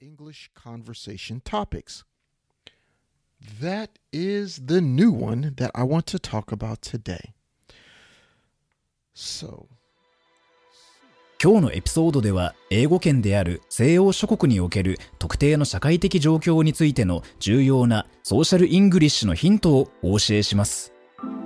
English conversation topics. That is the new one that I want to talk about today. So, 今日のエピソードでは英語圏である西欧諸国における特定の社会的状況についての重要なソーシャルイングリッシュのヒントをお教えします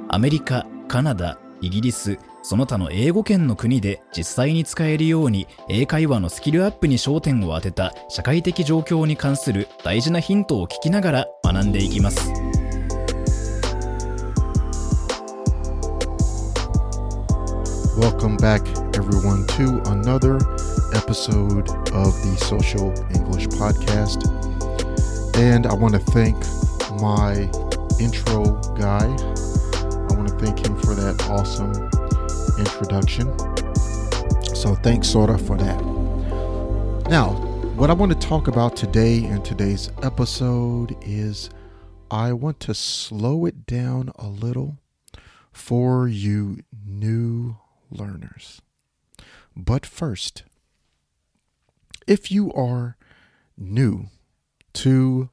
アメリカ、カナダ、イギリス、その他の英語圏の国で実際に使えるように英会話のスキルアップに焦点を当てた社会的状況に関する大事なヒントを聞きながら学んでいきます welcome back, everyone, to another episode of the Social English Podcast. And I want to thank my intro guy. Thank him for that awesome introduction. So thanks, Sora, for that. Now, what I want to talk about today in today's episode is I want to slow it down a little for you new learners. But first, if you are new to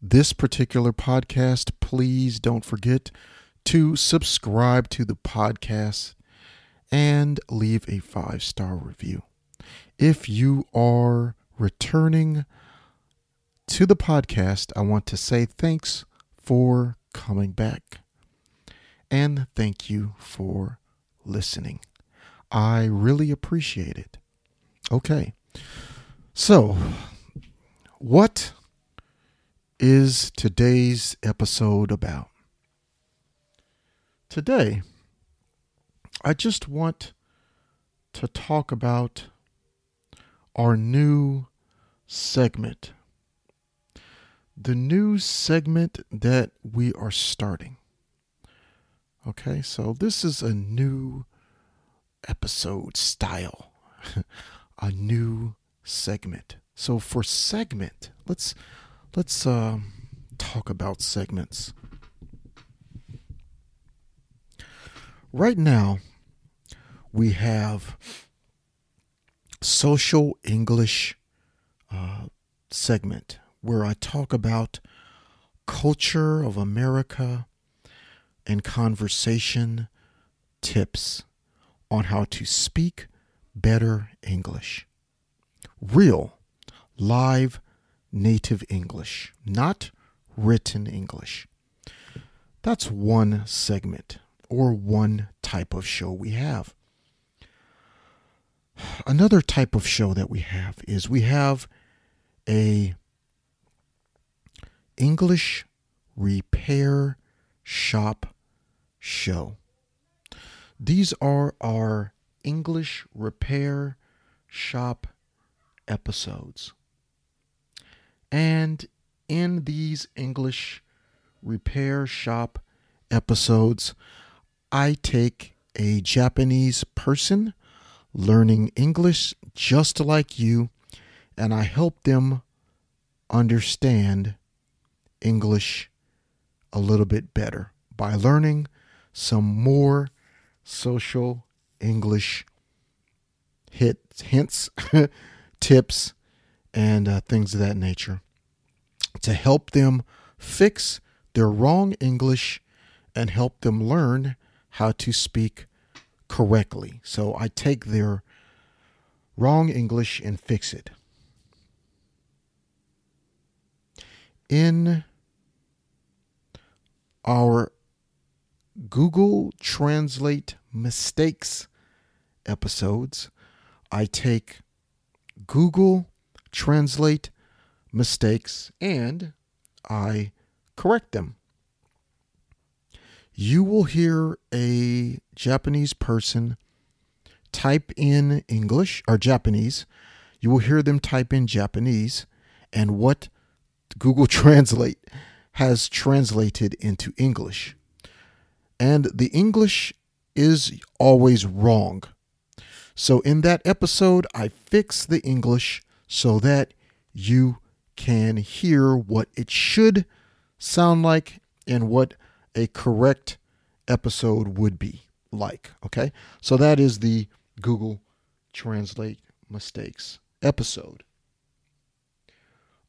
this particular podcast, please don't forget to subscribe to the podcast and leave a five star review. If you are returning to the podcast, I want to say thanks for coming back and thank you for listening. I really appreciate it. Okay. So, what is today's episode about? Today, I just want to talk about our new segment. The new segment that we are starting. Okay, so this is a new episode style, a new segment. So for segment, let's let's uh, talk about segments. Right now, we have social English uh, segment where I talk about culture of America and conversation tips on how to speak better English. Real, live, native English, not written English. That's one segment or one type of show we have. Another type of show that we have is we have a English repair shop show. These are our English repair shop episodes. And in these English repair shop episodes, I take a Japanese person learning English just like you and I help them understand English a little bit better by learning some more social English hit hints, tips, and uh, things of that nature to help them fix their wrong English and help them learn how to speak correctly. So I take their wrong English and fix it. In our Google Translate mistakes episodes, I take Google Translate mistakes and I correct them. You will hear a Japanese person type in English or Japanese. You will hear them type in Japanese and what Google Translate has translated into English. And the English is always wrong. So in that episode, I fix the English so that you can hear what it should sound like and what a correct episode would be like. Okay. So that is the Google Translate mistakes episode.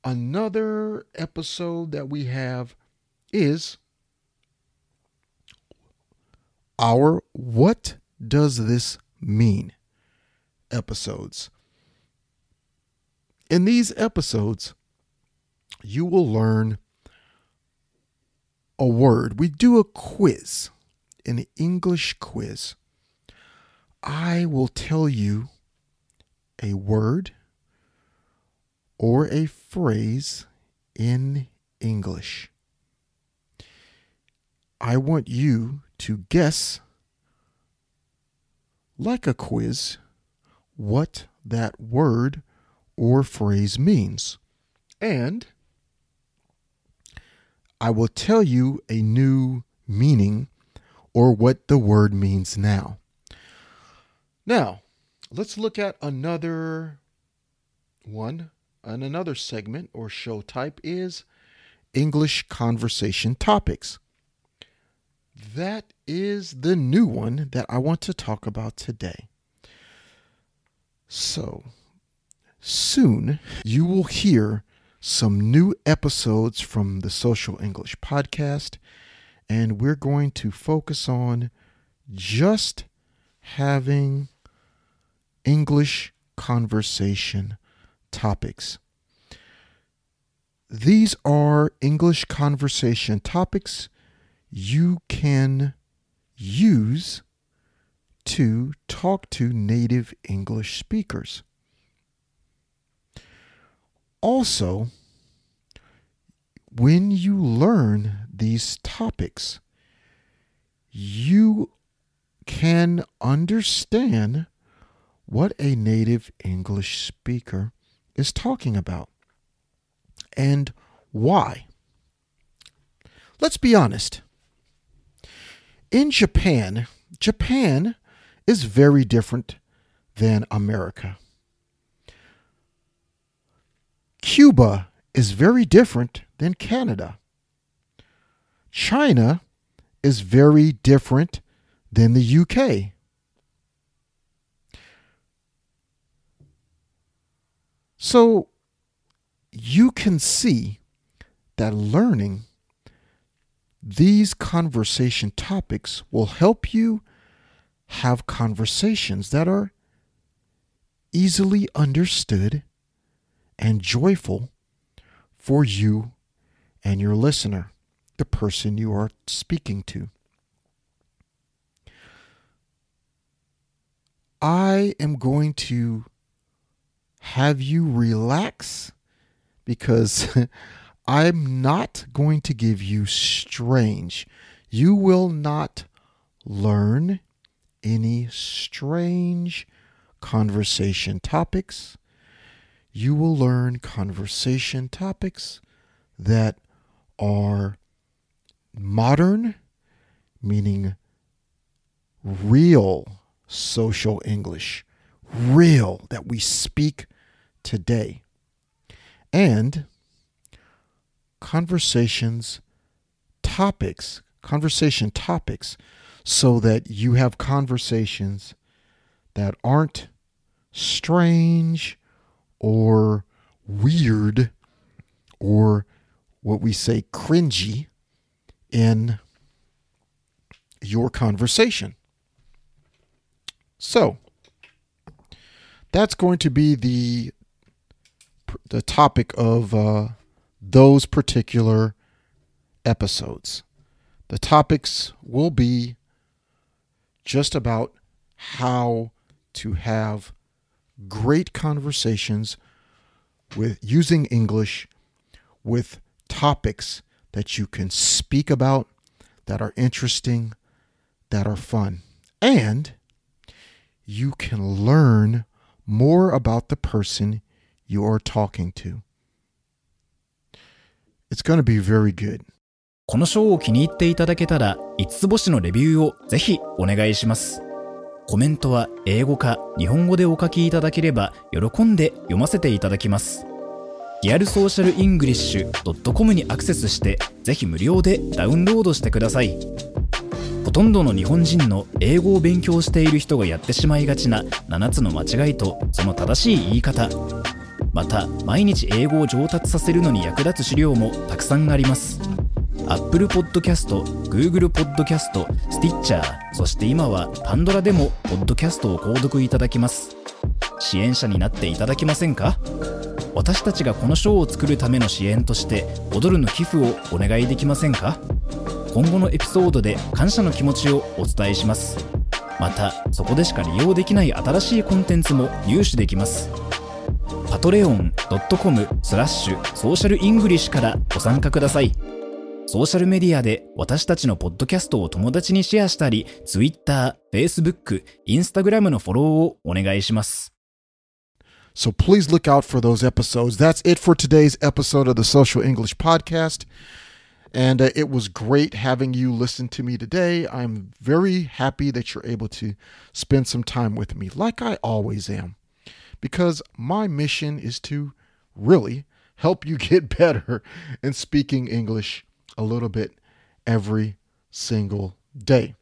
another episode that we have is our What Does This Mean episodes. In these episodes, you will learn a word. We do a quiz, an English quiz. I will tell you a word or a phrase in English. I want you to guess, like a quiz, what that word or phrase means. And I will tell you a new meaning or what the word means now. Now, let's look at another one. And another segment or show type is English conversation topics. That is the new one that I want to talk about today. So, soon you will hear some new episodes from the Social English podcast, and we're going to focus on just having English conversation topics. These are English conversation topics you can use to talk to native English speakers. Also, when you learn these topics, you can understand what a native English speaker is talking about and why. Let's be honest. In Japan, Japan is very different than America. Cuba is very different than Canada. China is very different than the UK. So you can see that learning these conversation topics will help you have conversations that are easily understood and joyful for you and your listener, the person you are speaking to. I am going to have you relax because I'm not going to give you strange. You will not learn any strange conversation topics. You will learn conversation topics that are modern, meaning real social English, real that we speak today. And conversations topics, conversation topics, so that you have conversations that aren't strange or weird or what we say cringy in your conversation. So, that's going to be the the topic of uh, those particular episodes. The topics will be just about how to have great conversations with using English with topics that you can speak about that are interesting, that are fun. And you can learn more about the person you are talking to. It's going to be very good. このショーを気に入っていただけたら、5つ星のレビューをぜひお願いします。 コメントは英語か日本語でお書きいただければ喜んで読ませていただきます。リアルソーシャルイングリッシュ .com にアクセスしてぜひ無料でダウンロードしてください。ほとんどの日本人の英語を勉強している人がやってしまいがちな7つの間違いとその正しい言い方また毎日英語を上達させるのに役立つ資料もたくさんあります Apple Podcast、Google Podcast、Stitcher そして今は Pandora でも Podcast を購読いただけます。支援者になっていただけませんか？私たちがこの賞を作るための支援として踊るの寄付をお願いできませんか？今後のエピソードで感謝の気持ちをお伝えします。またそこでしか利用できない新しいコンテンツも入手できます。パトレオン .com スラッシュソーシャルイングリッシュからご参加ください。ソーシャルメディアで私たちのポッドキャストを友達にシェアしたり Twitter、Facebook、Instagram のフォローをお願いします So please look out for those episodes. That's it for today's episode of the Social English Podcast. And uh, it was great having you listen to me today. I'm very happy that you're able to spend some time with me, like I always am, because my mission is to really help you get better in speaking English a little bit every single day.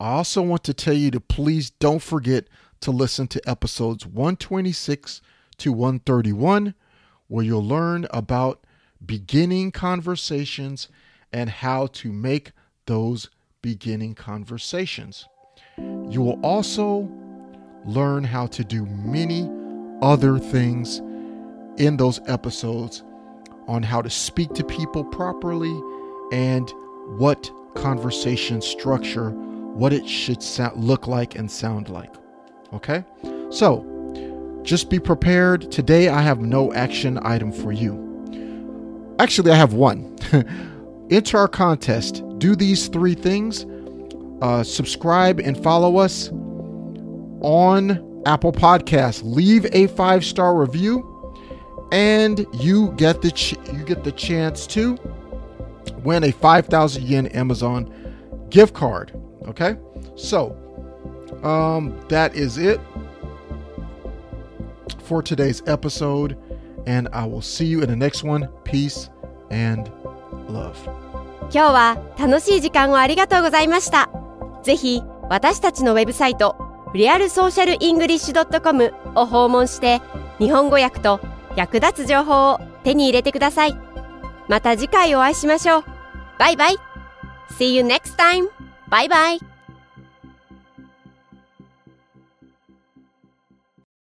I also want to tell you to please don't forget to listen to episodes 126 to 131, where you'll learn about beginning conversations and how to make those beginning conversations. You will also learn how to do many other things in those episodes on how to speak to people properly and what conversation structure, what it should sound, look like and sound like. Okay? So, just be prepared. Today I have no action item for you. Actually, I have one. Enter our contest. Do these three things uh, subscribe and follow us on Apple Podcasts. Leave a five star review, and you get the ch- you get the chance to win a five thousand yen Amazon gift card. Okay, so um, that is it for today's episode, and I will see you in the next one. Peace and love. 今日は楽しい時間をありがとうございました。ぜひ私たちのウェブサイトリアルソーシャルイングリッシュ .com を訪問して日本語訳と役立つ情報を手に入れてください。また次回お会いしましょう。バイバイ !See you next time! バイバイ